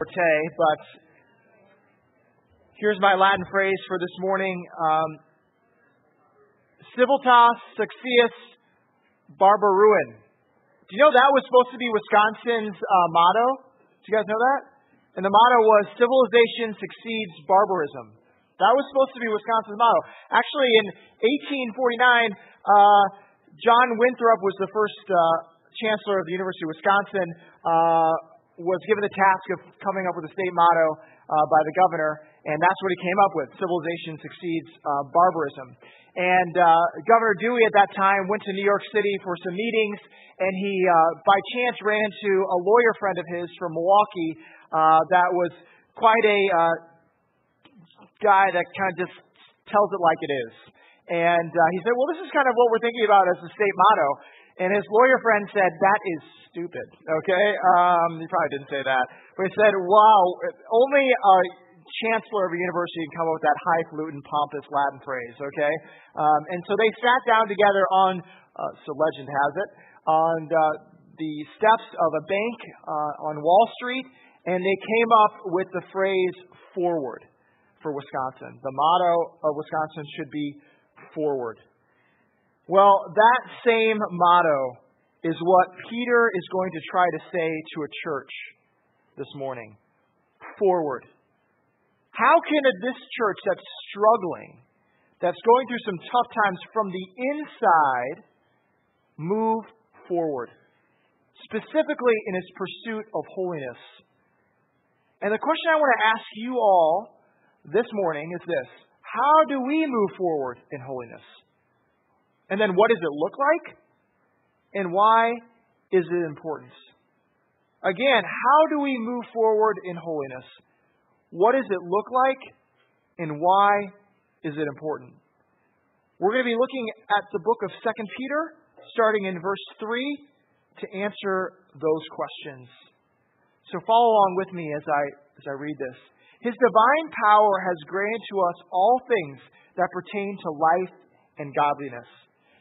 forte, but here's my Latin phrase for this morning. Um, Civilitas succeus barbarum. Do you know that was supposed to be Wisconsin's uh, motto? Do you guys know that? And the motto was civilization succeeds barbarism. That was supposed to be Wisconsin's motto. Actually, in 1849, uh, John Lathrop was the first uh, chancellor of the University of Wisconsin. Uh, was given the task of coming up with a state motto uh, by the governor, and that's what he came up with civilization succeeds uh, barbarism. And uh, Governor Dewey at that time went to New York City for some meetings, and he, uh, by chance, ran into a lawyer friend of his from Milwaukee uh, that was quite a uh, guy that kind of just tells it like it is. And he said, Well, this is kind of what we're thinking about as the state motto. And his lawyer friend said, That is stupid. Okay? Um, he probably didn't say that. But he said, Wow, only a chancellor of a university can come up with that highfalutin, pompous Latin phrase. Okay? Um, and so they sat down together on, uh, so legend has it, on uh, the steps of a bank uh, on Wall Street, and they came up with the phrase forward for Wisconsin. The motto of Wisconsin should be forward. Well, that same motto is what Peter is going to try to say to a church this morning. Forward. How can this church that's struggling, that's going through some tough times from the inside, move forward? Specifically in its pursuit of holiness. And the question I want to ask you all this morning is this How do we move forward in holiness? And then what does it look like? And why is it important? Again, how do we move forward in holiness? What does it look like? And why is it important? We're going to be looking at the book of 2 Peter, starting in verse 3, to answer those questions. So follow along with me as I, as I read this. His divine power has granted to us all things that pertain to life and godliness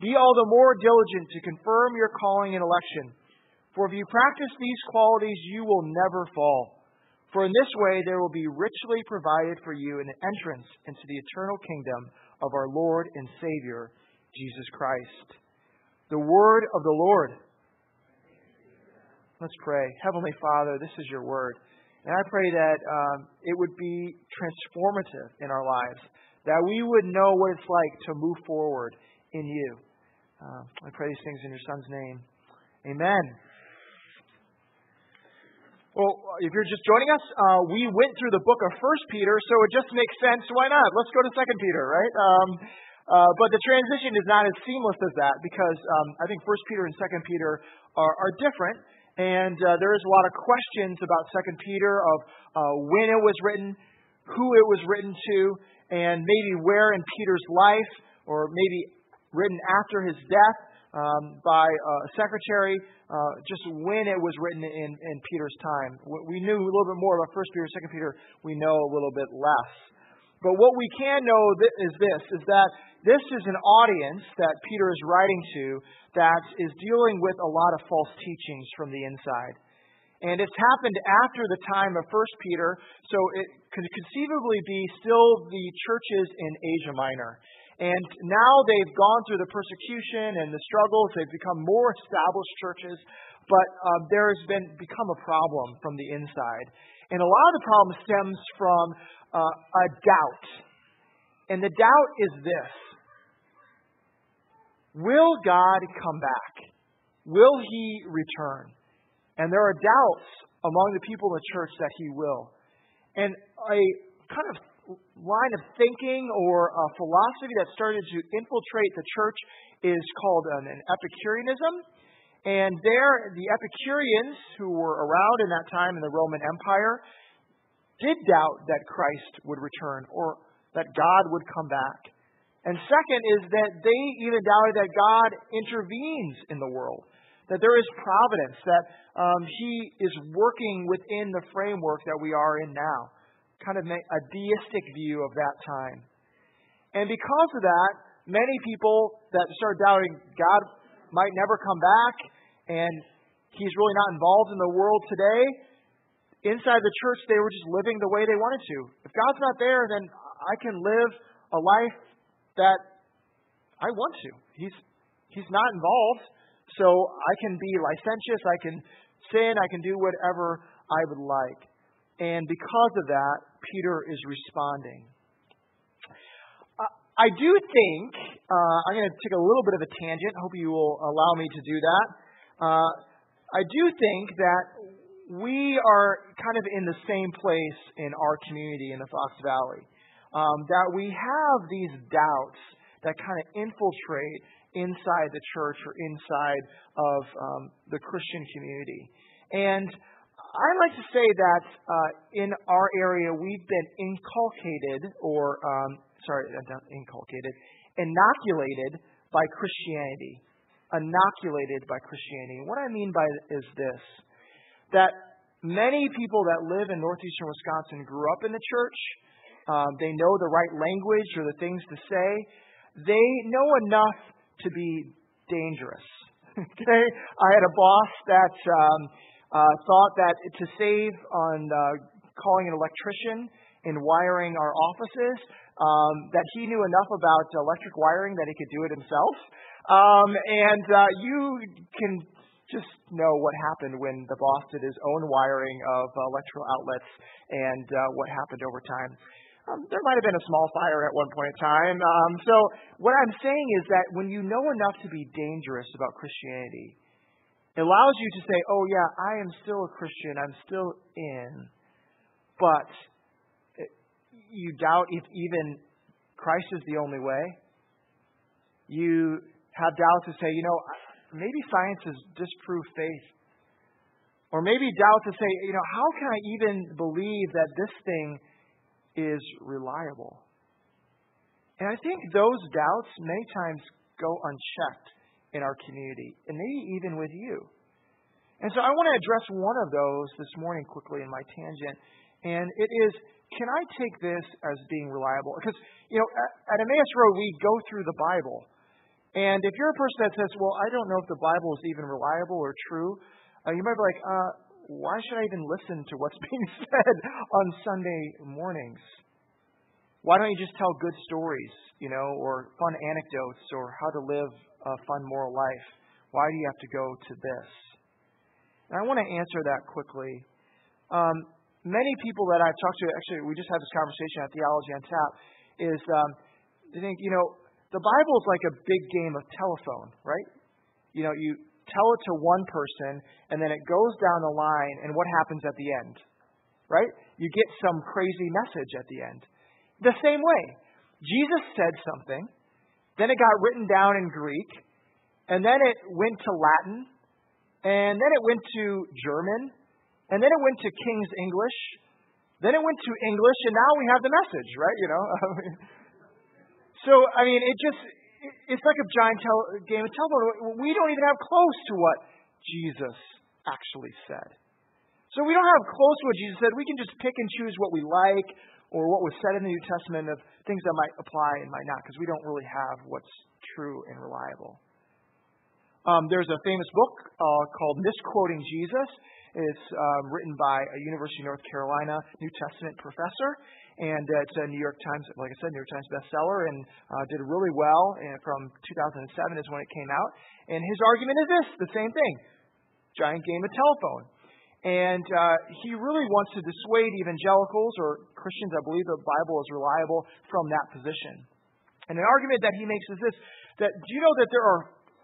be all the more diligent to confirm your calling and election. For if you practice these qualities, you will never fall. For in this way there will be richly provided for you an entrance into the eternal kingdom of our Lord and Savior, Jesus Christ. The word of the Lord. Let's pray. Heavenly Father, this is your word. And I pray that um, it would be transformative in our lives, that we would know what it's like to move forward in you. Uh, I pray these things in your Son's name. Amen. Well, if you're just joining us, uh, we went through the book of First Peter, so it just makes sense. Why not? Let's go to Second Peter, right? Um, uh, but the transition is not as seamless as that because um, I think First Peter and Second Peter are, are different, and uh, there is a lot of questions about Second Peter of uh, when it was written, who it was written to, and maybe where in Peter's life, or maybe written after his death um, by a secretary, uh, just when it was written in, in Peter's time. We knew a little bit more about First Peter, Second Peter. We know a little bit less. But what we can know is this: is that this is an audience that Peter is writing to that is dealing with a lot of false teachings from the inside. And it's happened after the time of First Peter, so it could conceivably be still the churches in Asia Minor. And now they've gone through the persecution and the struggles. They've become more established churches, but um, there has been become a problem from the inside. And a lot of the problem stems from uh, a doubt. And the doubt is this Will God come back? Will he return? And there are doubts among the people in the church that he will. And a kind of line of thinking or a philosophy that started to infiltrate the church is called an, an Epicureanism. And there, the Epicureans who were around in that time in the Roman Empire did doubt that Christ would return or that God would come back. And second is that they even doubted that God intervenes in the world, that there is providence, that um, He is working within the framework that we are in now. Kind of a deistic view of that time. And because of that, many people that start doubting God might never come back and He's really not involved in the world today, inside the church, they were just living the way they wanted to. If God's not there, then I can live a life that I want to. He's, he's not involved, so I can be licentious, I can sin, I can do whatever I would like. And because of that, Peter is responding. Uh, I do think, uh, I'm going to take a little bit of a tangent. Hope you will allow me to do that. Uh, I do think that we are kind of in the same place in our community in the Fox Valley. Um, that we have these doubts that kind of infiltrate inside the church or inside of um, the Christian community. And I like to say that uh, in our area we've been inculcated, or um, sorry, not inculcated, inoculated by Christianity. Inoculated by Christianity. what I mean by is this that many people that live in northeastern Wisconsin grew up in the church. Um, they know the right language or the things to say. They know enough to be dangerous. okay? I had a boss that um, uh, thought that to save on uh, calling an electrician in wiring our offices, um, that he knew enough about electric wiring that he could do it himself. Um, and uh, you can just know what happened when the boss did his own wiring of electrical outlets and uh, what happened over time. Um, there might have been a small fire at one point in time. Um, so, what I'm saying is that when you know enough to be dangerous about Christianity, it allows you to say, oh, yeah, I am still a Christian, I'm still in, but you doubt if even Christ is the only way. You have doubts to say, you know, maybe science has disproved faith. Or maybe doubt to say, you know, how can I even believe that this thing is reliable? And I think those doubts many times go unchecked in our community, and maybe even with you. And so I want to address one of those this morning quickly in my tangent, and it is can I take this as being reliable? Because, you know, at, Emmaus Road, we go through the Bible. And if you're a person that says, well, I don't know if the Bible is even reliable or true, uh, you might be like, uh, why should I even listen to what's being said on Sunday mornings? Why don't you just tell good stories, you know, or fun anecdotes, or how to live a fun moral life? Why do you have to go to this? And I want to answer that quickly. Um, many people that I've talked to, actually, we just had this conversation at Theology on Tap, is um, they think, you know, the Bible is like a big game of telephone, right? You know, you tell it to one person, and then it goes down the line, and what happens at the end? Right? You get some crazy message at the end. The same way. Jesus said something, then it got written down in Greek, and then it went to Latin, and then it went to German, and then it went to King's English, then it went to English, and now we have the message, right? You know, So, I mean, it just, it's like a giant tel- game of telephone. We don't even have close to what Jesus actually said. So we don't have close to what Jesus said. We can just pick and choose what we like or what was said in the New Testament of things that might apply and might not because we don't really have what's true and reliable. Um, there's a famous book uh, called Misquoting Jesus. It's um, written by a University of North Carolina New Testament professor, and uh, it's a New York Times, like I said, New York Times bestseller, and uh, did really well. And from 2007 is when it came out. And his argument is this: the same thing, giant game of telephone. And uh, he really wants to dissuade evangelicals or Christians that believe the Bible is reliable from that position. And an argument that he makes is this that do you know that there are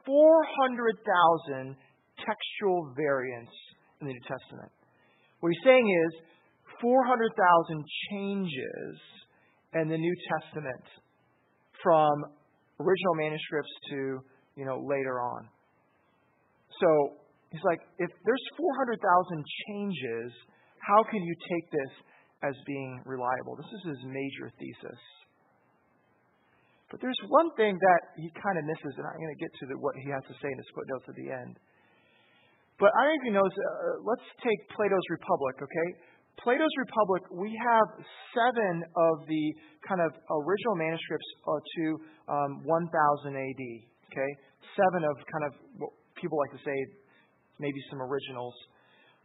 400,000 textual variants in the New Testament? What he's saying is 400,000 changes in the New Testament from original manuscripts to, you know, later on. So he's like, if there's 400,000 changes, how can you take this as being reliable? This is his major thesis. But there's one thing that he kind of misses, and I'm going to get to the, what he has to say in his footnotes at the end. But I don't know if you know, uh, let's take Plato's Republic, okay? Plato's Republic, we have seven of the kind of original manuscripts uh, to um, 1000 AD, okay? Seven of kind of what people like to say, maybe some originals.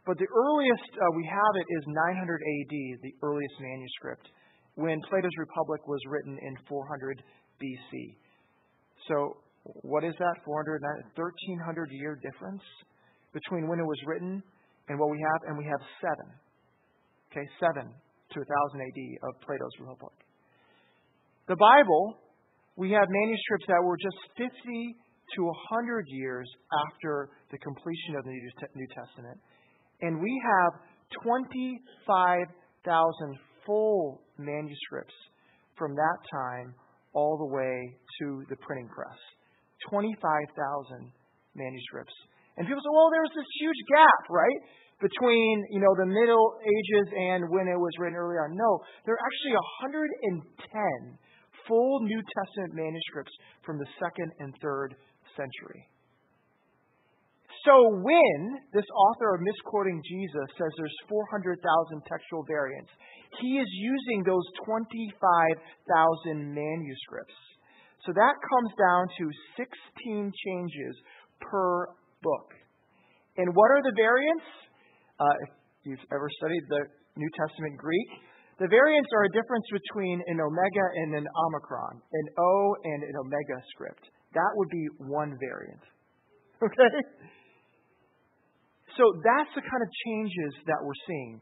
But the earliest uh, we have it is 900 AD, the earliest manuscript, when Plato's Republic was written in 400 BC. So, what is that? 400, 1300 year difference between when it was written and what we have, and we have seven. Okay, seven to 1000 AD of Plato's Republic. The Bible, we have manuscripts that were just 50 to 100 years after the completion of the New Testament. And we have 25,000 full manuscripts from that time all the way to the printing press. 25,000 manuscripts. And people say, well, there's this huge gap, right? Between, you know, the Middle Ages and when it was written early on. No, there are actually 110 full New Testament manuscripts from the second and third century. So when this author of misquoting Jesus says there's 400,000 textual variants, he is using those 25,000 manuscripts. So that comes down to 16 changes per book. And what are the variants? Uh, if you've ever studied the New Testament Greek, the variants are a difference between an omega and an omicron, an O and an omega script. That would be one variant. Okay? So that's the kind of changes that we're seeing.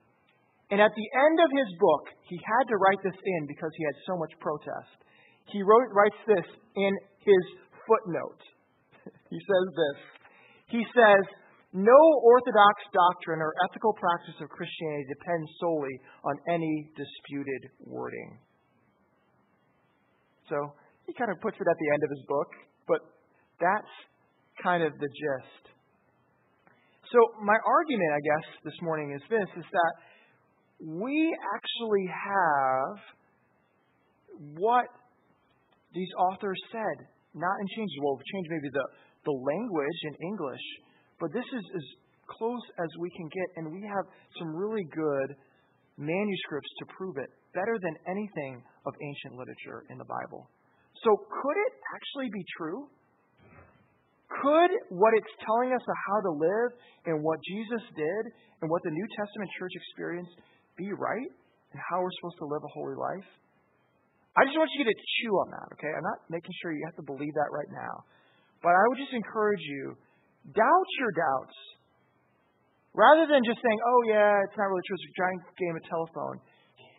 And at the end of his book, he had to write this in because he had so much protest. He wrote, writes this in his footnote. he says this. He says, No orthodox doctrine or ethical practice of Christianity depends solely on any disputed wording. So he kind of puts it at the end of his book, but that's kind of the gist. So, my argument, I guess, this morning is this is that we actually have what these authors said, not in changes. Well, change maybe the, the language in English, but this is as close as we can get, and we have some really good manuscripts to prove it, better than anything of ancient literature in the Bible. So, could it actually be true? Could what it's telling us of how to live and what Jesus did and what the New Testament church experienced be right and how we're supposed to live a holy life? I just want you to chew on that, okay? I'm not making sure you have to believe that right now. But I would just encourage you doubt your doubts. Rather than just saying, oh, yeah, it's not really true, it's a giant game of telephone.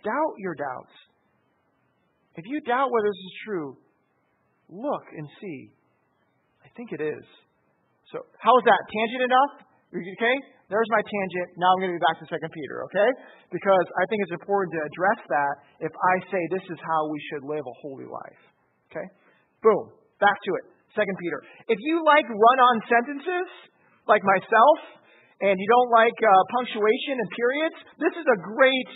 Doubt your doubts. If you doubt whether this is true, look and see I think it is. So, how is that? Tangent enough? Okay? There's my tangent. Now I'm going to be back to 2 Peter, okay? Because I think it's important to address that if I say this is how we should live a holy life. Okay? Boom. Back to it. 2 Peter. If you like run on sentences, like myself, and you don't like uh, punctuation and periods, this is a great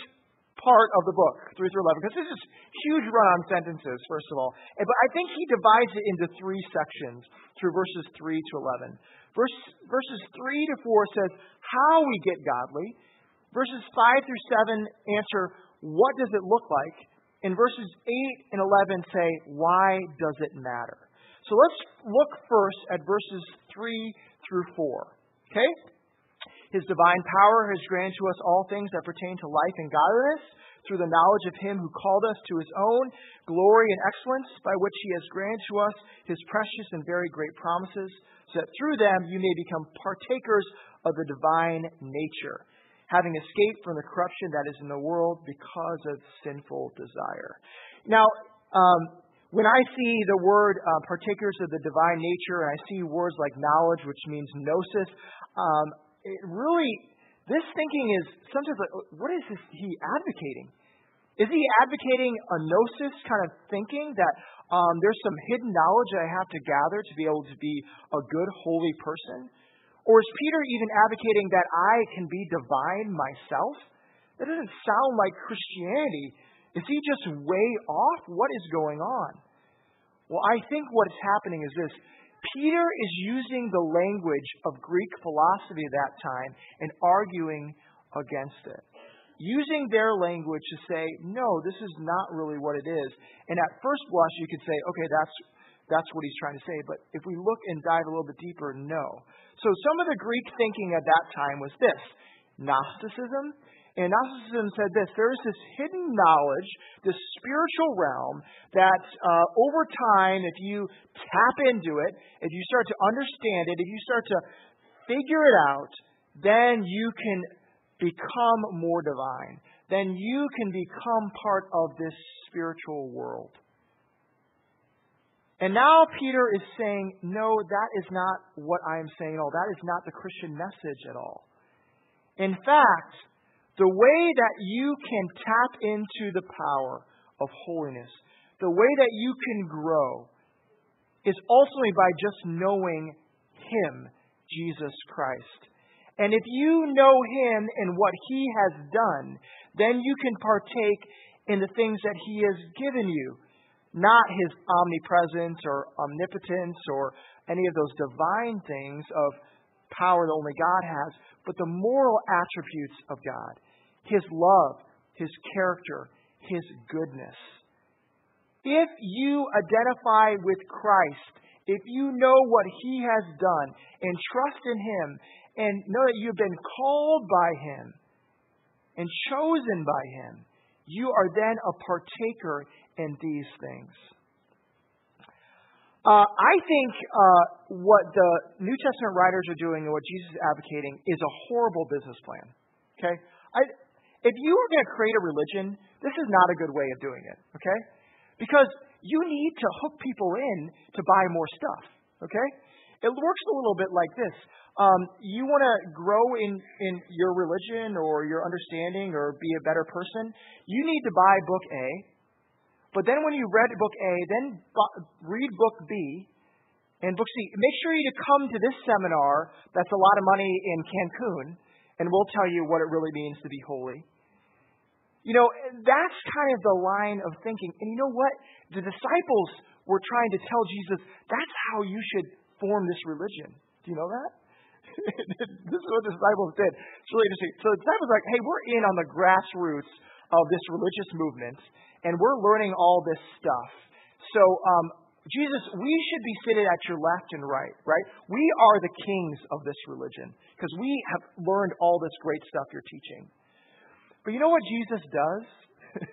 part of the book, 3 through 11, because this is huge run on sentences, first of all. But I think he divides it into three sections through verses 3 to 11. Verse, verses 3 to 4 says how we get godly. Verses 5 through 7 answer what does it look like. And verses 8 and 11 say why does it matter. So let's look first at verses 3 through 4. Okay? His divine power has granted to us all things that pertain to life and godliness through the knowledge of him who called us to his own glory and excellence, by which he has granted to us his precious and very great promises, so that through them you may become partakers of the divine nature, having escaped from the corruption that is in the world because of sinful desire. Now, um, When I see the word uh, partakers of the divine nature, and I see words like knowledge, which means gnosis, um, it really, this thinking is sometimes like, what is this he advocating? Is he advocating a gnosis kind of thinking that um, there's some hidden knowledge that I have to gather to be able to be a good, holy person? Or is Peter even advocating that I can be divine myself? That doesn't sound like Christianity. Is he just way off? What is going on? Well, I think what's happening is this. Peter is using the language of Greek philosophy at that time and arguing against it. Using their language to say, no, this is not really what it is. And at first blush, you could say, okay, that's, that's what he's trying to say. But if we look and dive a little bit deeper, no. So some of the Greek thinking at that time was this Gnosticism and Gnosticism said this there is this hidden knowledge, this spiritual realm, that uh, over time, if you tap into it, if you start to understand it, if you start to figure it out, then you can become more divine. Then you can become part of this spiritual world. And now Peter is saying, no, that is not what I am saying at all. That is not the Christian message at all. In fact, the way that you can tap into the power of holiness, the way that you can grow, is ultimately by just knowing Him, Jesus Christ. And if you know Him and what He has done, then you can partake in the things that He has given you. Not His omnipresence or omnipotence or any of those divine things of power that only God has, but the moral attributes of God. His love, His character, His goodness. If you identify with Christ, if you know what He has done and trust in Him and know that you've been called by Him and chosen by Him, you are then a partaker in these things. Uh, I think uh, what the New Testament writers are doing and what Jesus is advocating is a horrible business plan. Okay? I, if you are going to create a religion, this is not a good way of doing it, okay? Because you need to hook people in to buy more stuff, okay? It works a little bit like this. Um, you want to grow in, in your religion or your understanding or be a better person, you need to buy book A. But then when you read book A, then read book B and book C. Make sure you come to this seminar that's a lot of money in Cancun and we'll tell you what it really means to be holy. You know, that's kind of the line of thinking. And you know what? The disciples were trying to tell Jesus, that's how you should form this religion. Do you know that? this is what the disciples did. It's really interesting. So the disciples are like, hey, we're in on the grassroots of this religious movement, and we're learning all this stuff. So, um, Jesus, we should be seated at your left and right, right? We are the kings of this religion because we have learned all this great stuff you're teaching. But you know what Jesus does?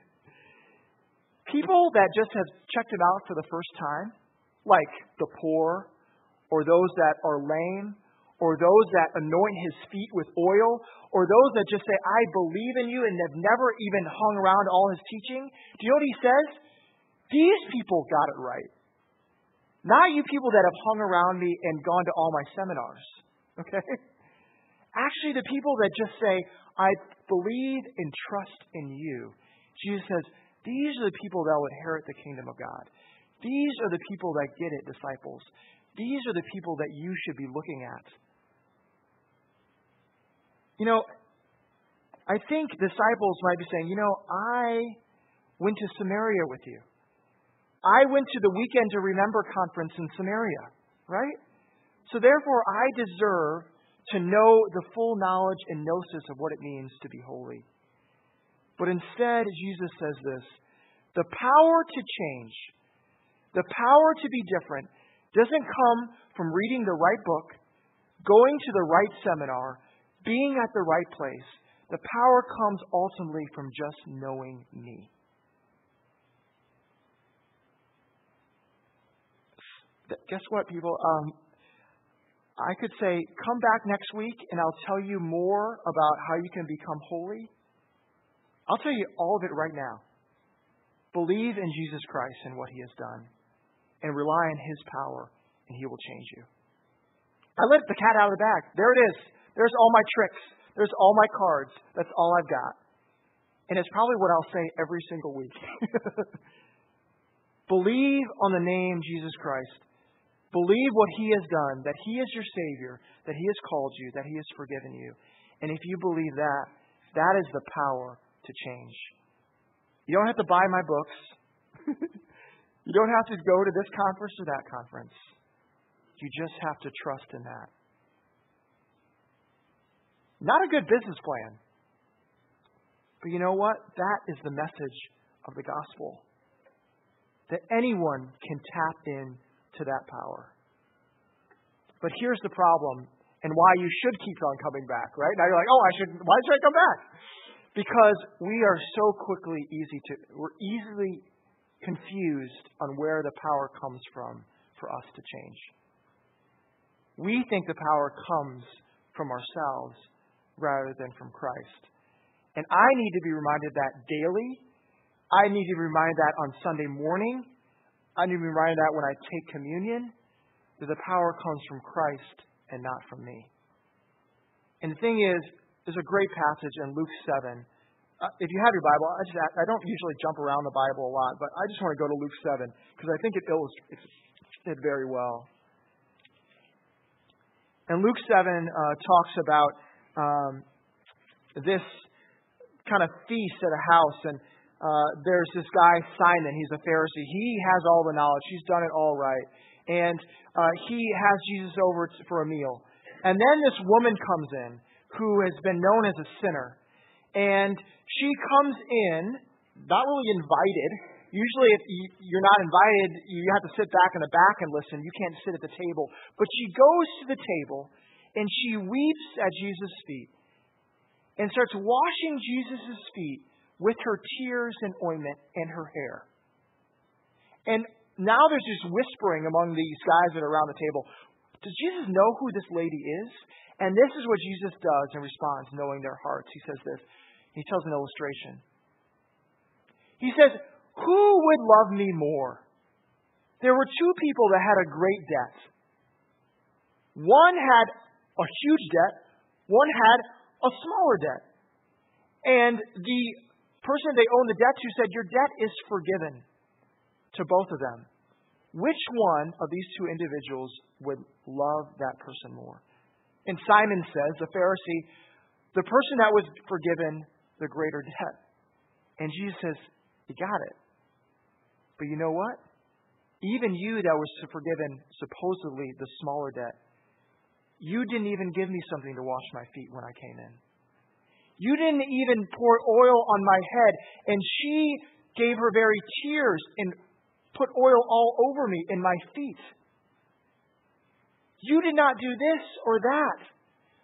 People that just have checked him out for the first time, like the poor, or those that are lame, or those that anoint his feet with oil, or those that just say, I believe in you, and have never even hung around all his teaching. Do you know what he says? These people got it right. Not you people that have hung around me and gone to all my seminars. Okay? Actually, the people that just say, I believe and trust in you. Jesus says, these are the people that will inherit the kingdom of God. These are the people that get it, disciples. These are the people that you should be looking at. You know, I think disciples might be saying, you know, I went to Samaria with you. I went to the Weekend to Remember conference in Samaria, right? So therefore, I deserve to know the full knowledge and gnosis of what it means to be holy. But instead, Jesus says this the power to change, the power to be different, doesn't come from reading the right book, going to the right seminar, being at the right place. The power comes ultimately from just knowing me. Guess what, people? Um, I could say, come back next week and I'll tell you more about how you can become holy. I'll tell you all of it right now. Believe in Jesus Christ and what he has done. and rely on His power, and He will change you. I let the cat out of the bag. There it is. There's all my tricks. There's all my cards. That's all I've got. And it's probably what I'll say every single week. Believe on the name Jesus Christ. Believe what He has done, that He is your Savior, that He has called you, that He has forgiven you. And if you believe that, that is the power to change. You don't have to buy my books. you don't have to go to this conference or that conference. You just have to trust in that. Not a good business plan. But you know what? That is the message of the gospel. That anyone can tap in to that power. But here's the problem and why you should keep on coming back, right? Now you're like, oh, I should, why should I come back? Because we are so quickly easy to, we're easily confused on where the power comes from for us to change. We think the power comes from ourselves rather than from Christ. And I need to be reminded that daily. I need to be reminded that on Sunday morning. I need to be reminded that when I take communion, that the power comes from Christ and not from me. And the thing is, there's a great passage in Luke 7. Uh, if you have your Bible, I, just, I don't usually jump around the Bible a lot, but I just want to go to Luke 7 because I think it illustrates it very well. And Luke 7 uh, talks about um, this kind of feast at a house, and uh, there's this guy, Simon. He's a Pharisee. He has all the knowledge, he's done it all right. And uh, he has Jesus over for a meal. And then this woman comes in who has been known as a sinner. And she comes in, not really invited. Usually, if you're not invited, you have to sit back in the back and listen. You can't sit at the table. But she goes to the table and she weeps at Jesus' feet and starts washing Jesus' feet with her tears and ointment and her hair. And now there's this whispering among these guys that are around the table. Does Jesus know who this lady is? And this is what Jesus does in response, knowing their hearts. He says this. He tells an illustration. He says, Who would love me more? There were two people that had a great debt. One had a huge debt, one had a smaller debt. And the person they owned the debt to said, Your debt is forgiven to both of them. Which one of these two individuals would love that person more? And Simon says, the Pharisee, the person that was forgiven the greater debt. And Jesus says, You got it. But you know what? Even you that was forgiven supposedly the smaller debt, you didn't even give me something to wash my feet when I came in. You didn't even pour oil on my head. And she gave her very tears and put oil all over me and my feet. You did not do this or that,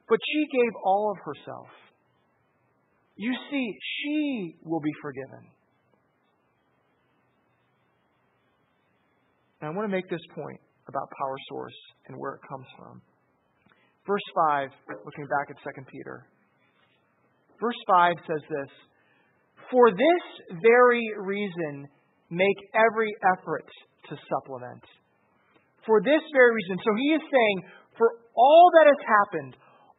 but she gave all of herself. You see, she will be forgiven. And I want to make this point about power source and where it comes from. Verse 5, looking back at 2 Peter. Verse 5 says this For this very reason, make every effort to supplement. For this very reason. So he is saying, for all that has happened,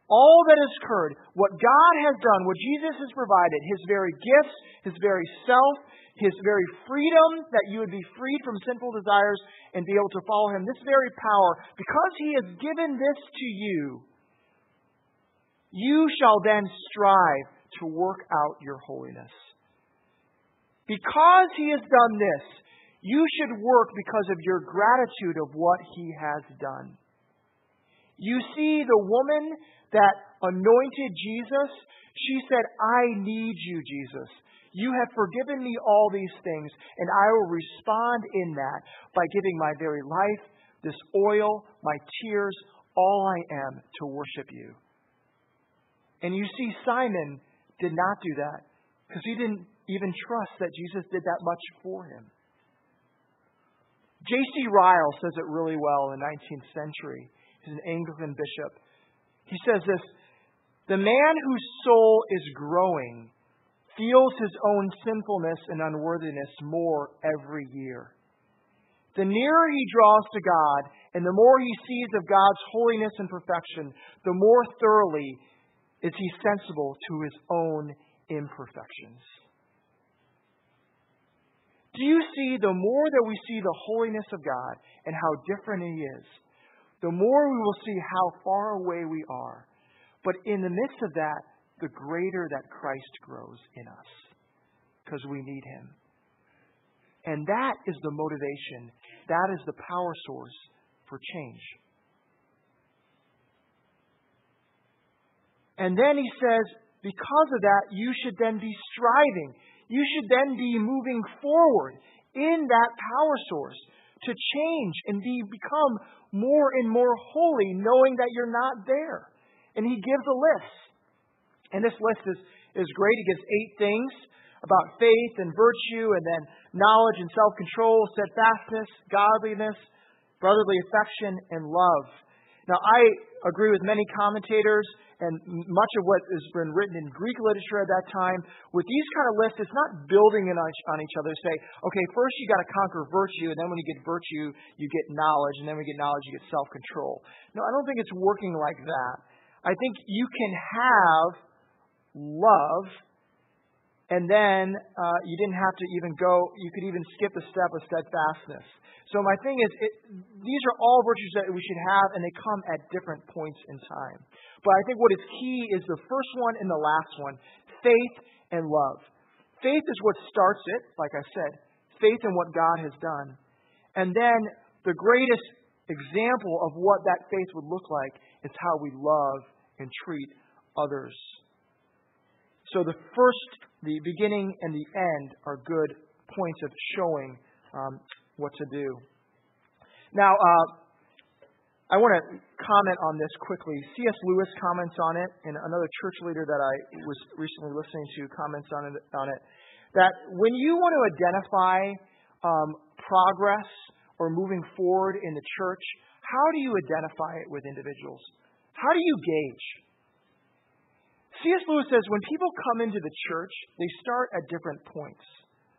all that has occurred, what God has done, what Jesus has provided, his very gifts, his very self, his very freedom, that you would be freed from sinful desires and be able to follow him, this very power, because he has given this to you, you shall then strive to work out your holiness. Because he has done this, you should work because of your gratitude of what he has done. You see, the woman that anointed Jesus, she said, I need you, Jesus. You have forgiven me all these things, and I will respond in that by giving my very life, this oil, my tears, all I am to worship you. And you see, Simon did not do that because he didn't even trust that Jesus did that much for him. J.C. Ryle says it really well in the 19th century. He's an Anglican bishop. He says this The man whose soul is growing feels his own sinfulness and unworthiness more every year. The nearer he draws to God, and the more he sees of God's holiness and perfection, the more thoroughly is he sensible to his own imperfections. Do you see, the more that we see the holiness of God and how different He is, the more we will see how far away we are. But in the midst of that, the greater that Christ grows in us because we need Him. And that is the motivation, that is the power source for change. And then he says, because of that, you should then be striving you should then be moving forward in that power source to change and be become more and more holy, knowing that you're not there. And he gives a list. And this list is, is great. He gives eight things about faith and virtue, and then knowledge and self control, steadfastness, godliness, brotherly affection, and love. Now, I agree with many commentators and much of what has been written in Greek literature at that time. With these kind of lists, it's not building on on each other. Say, okay, first you got to conquer virtue, and then when you get virtue, you get knowledge, and then when you get knowledge, you get self control. No, I don't think it's working like that. I think you can have love, and then uh, you didn't have to even go, you could even skip the step of steadfastness. So my thing is, it, these are all virtues that we should have, and they come at different points in time. But I think what is key is the first one and the last one faith and love. Faith is what starts it, like I said, faith in what God has done. And then the greatest example of what that faith would look like is how we love and treat others. So the first, the beginning, and the end are good points of showing um, what to do. Now, uh, I want to comment on this quickly. C.S. Lewis comments on it, and another church leader that I was recently listening to comments on it. On it that when you want to identify um, progress or moving forward in the church, how do you identify it with individuals? How do you gauge? C.S. Lewis says when people come into the church, they start at different points.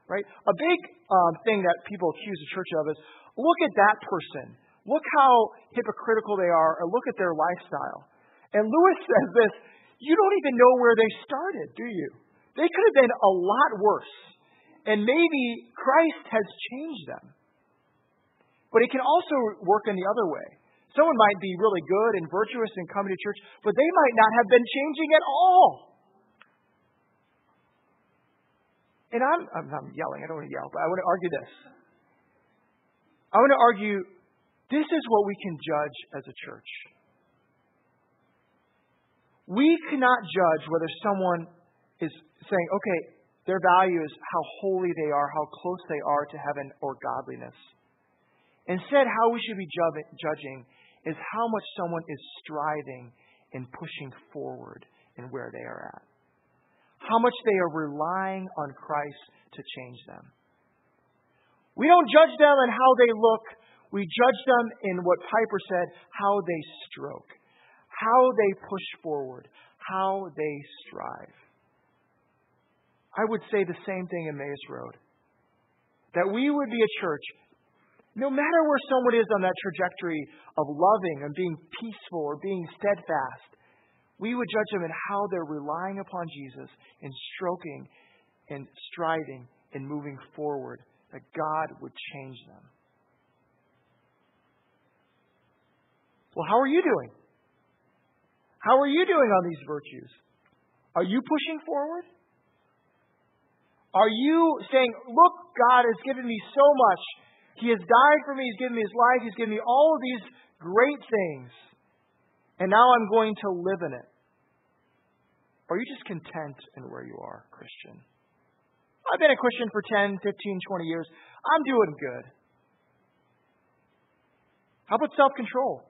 Right? A big um, thing that people accuse the church of is look at that person. Look how hypocritical they are, or look at their lifestyle. And Lewis says this you don't even know where they started, do you? They could have been a lot worse. And maybe Christ has changed them. But it can also work in the other way. Someone might be really good and virtuous and coming to church, but they might not have been changing at all. And I'm, I'm, I'm yelling, I don't want to yell, but I want to argue this. I want to argue this is what we can judge as a church. We cannot judge whether someone is saying, okay, their value is how holy they are, how close they are to heaven or godliness. Instead, how we should be judging is how much someone is striving and pushing forward in where they are at how much they are relying on Christ to change them. We don't judge them on how they look. We judge them in what Piper said how they stroke, how they push forward, how they strive. I would say the same thing in Emmaus Road. That we would be a church, no matter where someone is on that trajectory of loving and being peaceful or being steadfast, we would judge them in how they're relying upon Jesus and stroking and striving and moving forward, that God would change them. Well, how are you doing? How are you doing on these virtues? Are you pushing forward? Are you saying, Look, God has given me so much. He has died for me. He's given me his life. He's given me all of these great things and now I'm going to live in it? Are you just content in where you are, Christian? I've been a Christian for 10, 15, 20 years. I'm doing good. How about self control?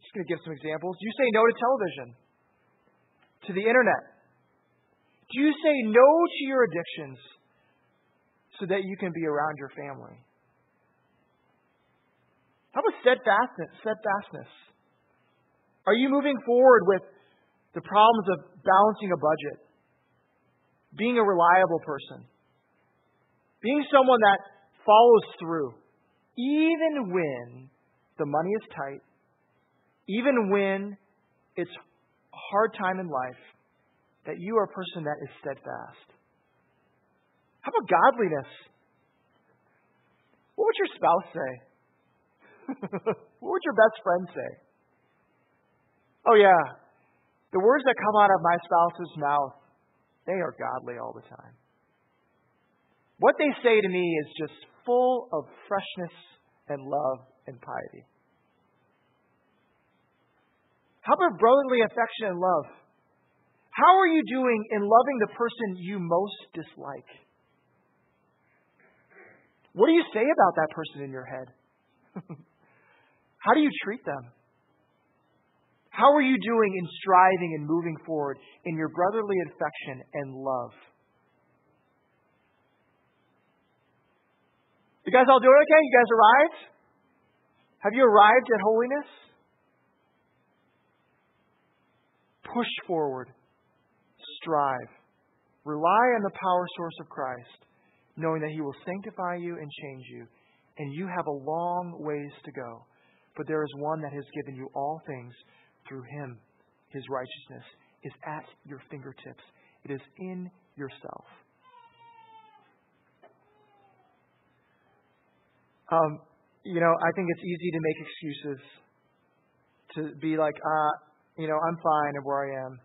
Just going to give some examples. You say no to television? To the internet? Do you say no to your addictions so that you can be around your family? How about steadfastness? Steadfastness. Are you moving forward with the problems of balancing a budget, being a reliable person, being someone that follows through, even when the money is tight, even when it's a hard time in life, that you are a person that is steadfast. How about godliness? What would your spouse say? what would your best friend say? Oh, yeah. The words that come out of my spouse's mouth, they are godly all the time. What they say to me is just full of freshness and love and piety. How about brotherly affection and love? How are you doing in loving the person you most dislike? What do you say about that person in your head? How do you treat them? How are you doing in striving and moving forward in your brotherly affection and love? You guys all doing okay? You guys arrived? Have you arrived at holiness? Push forward. Strive. Rely on the power source of Christ, knowing that He will sanctify you and change you. And you have a long ways to go. But there is one that has given you all things through Him. His righteousness is at your fingertips, it is in yourself. Um, you know, I think it's easy to make excuses, to be like, uh, you know, I'm fine of where I am.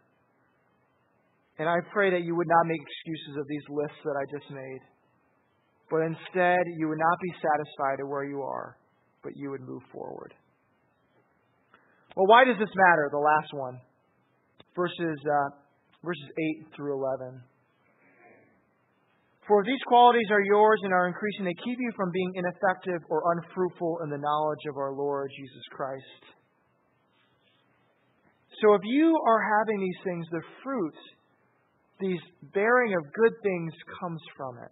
And I pray that you would not make excuses of these lists that I just made, but instead you would not be satisfied at where you are, but you would move forward. Well, why does this matter? The last one, verses uh, verses eight through eleven. For if these qualities are yours and are increasing, they keep you from being ineffective or unfruitful in the knowledge of our Lord Jesus Christ. So if you are having these things, the fruit, these bearing of good things comes from it.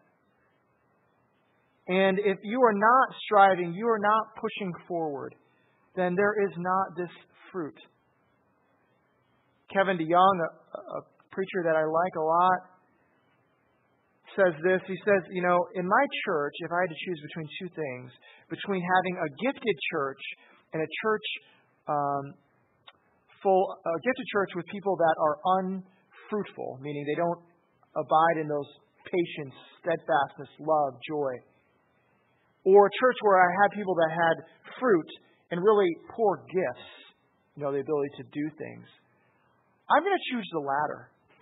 And if you are not striving, you are not pushing forward, then there is not this fruit. Kevin DeYoung, a, a preacher that I like a lot, says this. He says, You know, in my church, if I had to choose between two things, between having a gifted church and a church um, full, a gifted church with people that are unfruitful, meaning they don't abide in those patience, steadfastness, love, joy, or a church where I had people that had fruit and really poor gifts, you know, the ability to do things, I'm going to choose the latter.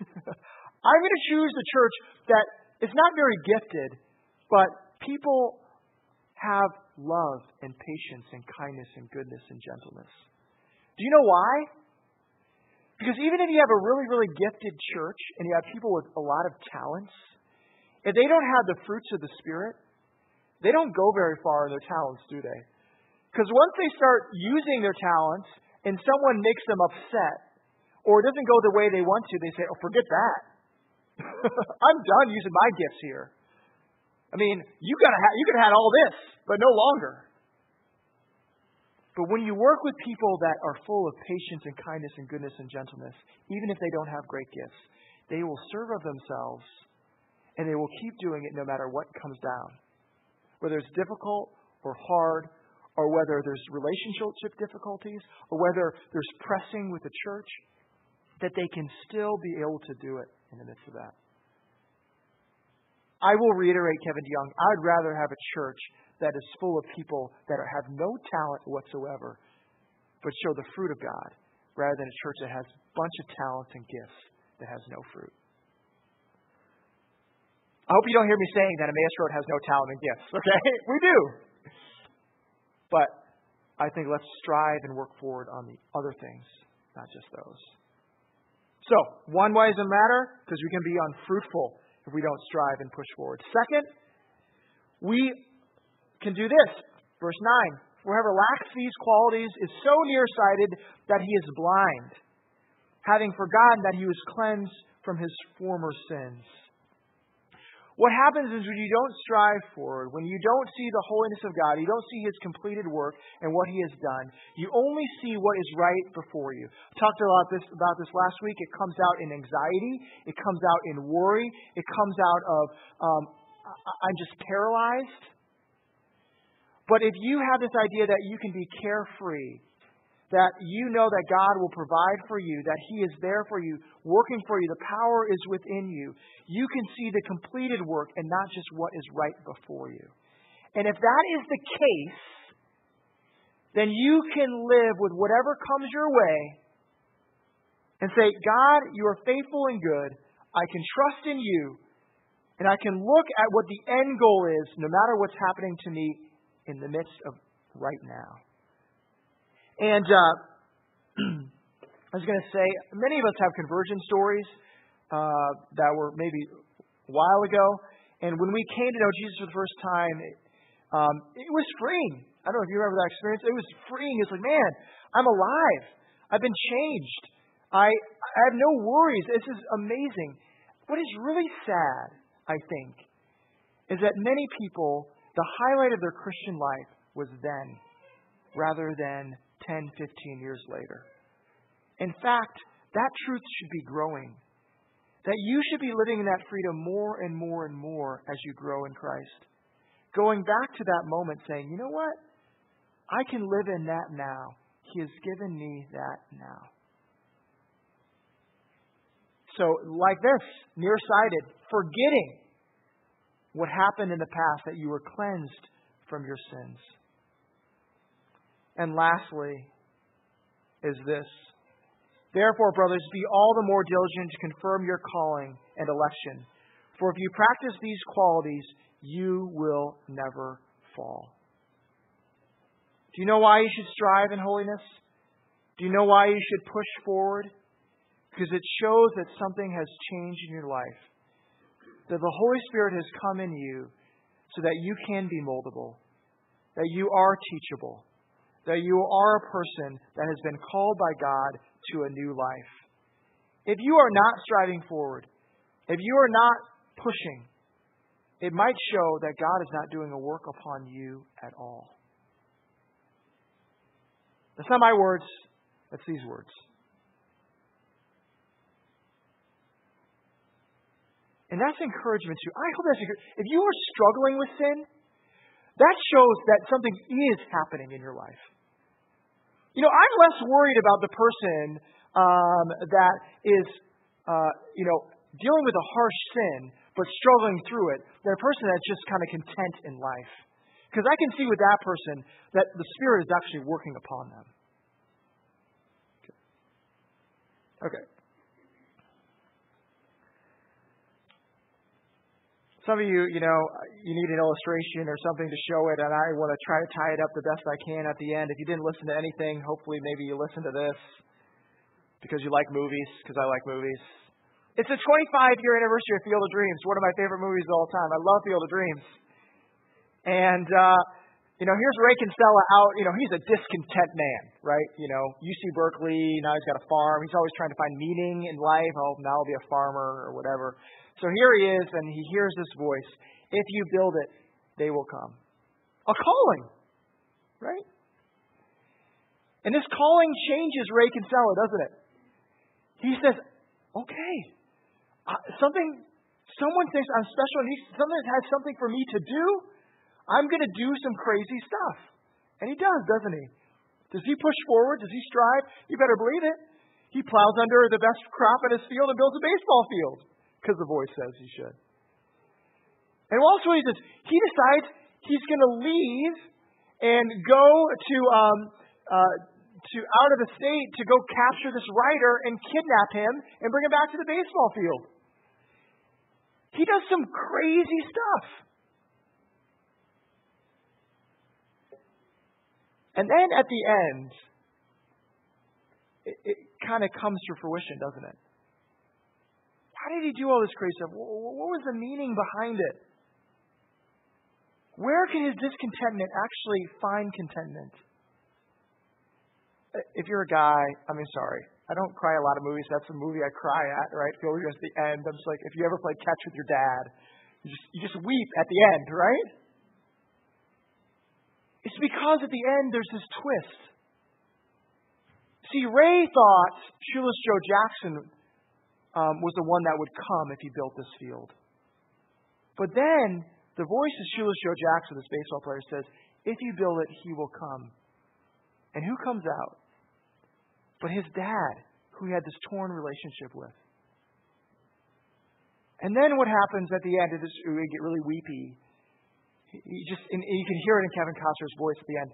I'm going to choose the church that is not very gifted, but people have love and patience and kindness and goodness and gentleness. Do you know why? Because even if you have a really, really gifted church and you have people with a lot of talents, if they don't have the fruits of the Spirit, they don't go very far in their talents, do they? Because once they start using their talents and someone makes them upset or it doesn't go the way they want to, they say, oh, forget that. I'm done using my gifts here. I mean, you, gotta ha- you could have had all this, but no longer. But when you work with people that are full of patience and kindness and goodness and gentleness, even if they don't have great gifts, they will serve of themselves and they will keep doing it no matter what comes down. Whether it's difficult or hard, or whether there's relationship difficulties, or whether there's pressing with the church, that they can still be able to do it in the midst of that. I will reiterate, Kevin DeYoung, I'd rather have a church that is full of people that have no talent whatsoever, but show the fruit of God, rather than a church that has a bunch of talents and gifts that has no fruit. I hope you don't hear me saying that Emmaus Road has no talent and gifts, okay? we do. But I think let's strive and work forward on the other things, not just those. So, one, why does it matter? Because we can be unfruitful if we don't strive and push forward. Second, we can do this. Verse 9 Whoever lacks these qualities is so nearsighted that he is blind, having forgotten that he was cleansed from his former sins. What happens is when you don't strive forward, when you don't see the holiness of God, you don't see His completed work and what He has done, you only see what is right before you. I talked about this about this last week. It comes out in anxiety. It comes out in worry. It comes out of um, I'm just paralyzed. But if you have this idea that you can be carefree, that you know that God will provide for you, that He is there for you, working for you, the power is within you, you can see the completed work and not just what is right before you. And if that is the case, then you can live with whatever comes your way and say, God, you are faithful and good. I can trust in you. And I can look at what the end goal is, no matter what's happening to me in the midst of right now. And uh, I was going to say, many of us have conversion stories uh, that were maybe a while ago. And when we came to know Jesus for the first time, it, um, it was freeing. I don't know if you remember that experience. It was freeing. It's like, man, I'm alive. I've been changed. I, I have no worries. This is amazing. What is really sad, I think, is that many people, the highlight of their Christian life was then, rather than 10, 15 years later. In fact, that truth should be growing. That you should be living in that freedom more and more and more as you grow in Christ. Going back to that moment saying, you know what? I can live in that now. He has given me that now. So, like this, nearsighted, forgetting what happened in the past, that you were cleansed from your sins. And lastly, is this. Therefore, brothers, be all the more diligent to confirm your calling and election. For if you practice these qualities, you will never fall. Do you know why you should strive in holiness? Do you know why you should push forward? Because it shows that something has changed in your life. That the Holy Spirit has come in you so that you can be moldable, that you are teachable, that you are a person that has been called by God to a new life. If you are not striving forward, if you are not pushing, it might show that God is not doing a work upon you at all. That's not my words, that's these words. And that's encouragement to you. I hope that's encouragement. If you are struggling with sin, that shows that something is happening in your life. You know, I'm less worried about the person um, that is, uh, you know, dealing with a harsh sin but struggling through it than a person that's just kind of content in life. Because I can see with that person that the Spirit is actually working upon them. Okay. Some of you, you know, you need an illustration or something to show it, and I want to try to tie it up the best I can at the end. If you didn't listen to anything, hopefully maybe you listen to this because you like movies, because I like movies. It's the 25 year anniversary of Field of Dreams, one of my favorite movies of all time. I love Field of Dreams. And, uh, you know, here's Ray Kinsella out, you know, he's a discontent man, right? You know, UC Berkeley, now he's got a farm. He's always trying to find meaning in life. Oh, now I'll be a farmer or whatever. So here he is, and he hears this voice If you build it, they will come. A calling, right? And this calling changes Ray Kinsella, doesn't it? He says, Okay, something, someone thinks I'm special, and he, someone has something for me to do. I'm going to do some crazy stuff. And he does, doesn't he? Does he push forward? Does he strive? You better believe it. He plows under the best crop in his field and builds a baseball field because the voice says he should. And also, he says he decides he's going to leave and go to um, uh, to out of the state to go capture this writer and kidnap him and bring him back to the baseball field. He does some crazy stuff. And then at the end, it, it kind of comes to fruition, doesn't it? How did he do all this crazy stuff? What was the meaning behind it? Where can his discontentment actually find contentment? If you're a guy, I mean, sorry, I don't cry a lot of movies. That's a movie I cry at, right? Feel at the end. I'm just like, if you ever play catch with your dad, you just you just weep at the end, right? It's because at the end there's this twist. See, Ray thought Shoeless Joe Jackson um, was the one that would come if he built this field. But then the voice of Shoeless Joe Jackson, this baseball player, says, If you build it, he will come. And who comes out? But his dad, who he had this torn relationship with. And then what happens at the end, this, we get really weepy. He just, and you can hear it in Kevin Costner's voice at the end.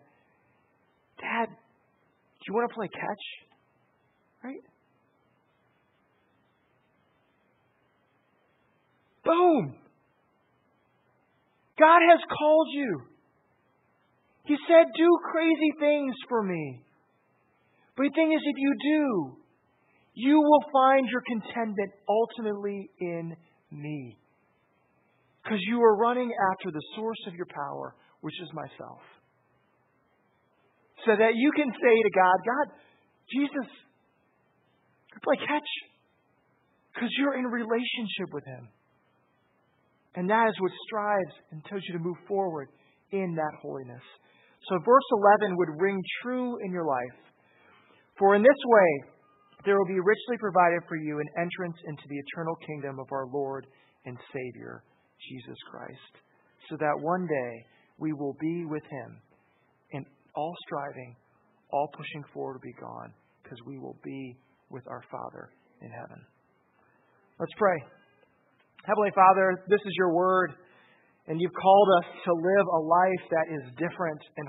Dad, do you want to play catch? Right? Boom! God has called you. He said, do crazy things for me. But the thing is, if you do, you will find your contentment ultimately in me. Because you are running after the source of your power, which is myself. So that you can say to God, God, Jesus, play catch. Because you're in relationship with Him. And that is what strives and tells you to move forward in that holiness. So verse 11 would ring true in your life. For in this way, there will be richly provided for you an entrance into the eternal kingdom of our Lord and Savior, Jesus Christ, so that one day we will be with Him in all striving, all pushing forward to be gone, because we will be with our Father in heaven. Let's pray. Heavenly Father, this is your word, and you've called us to live a life that is different and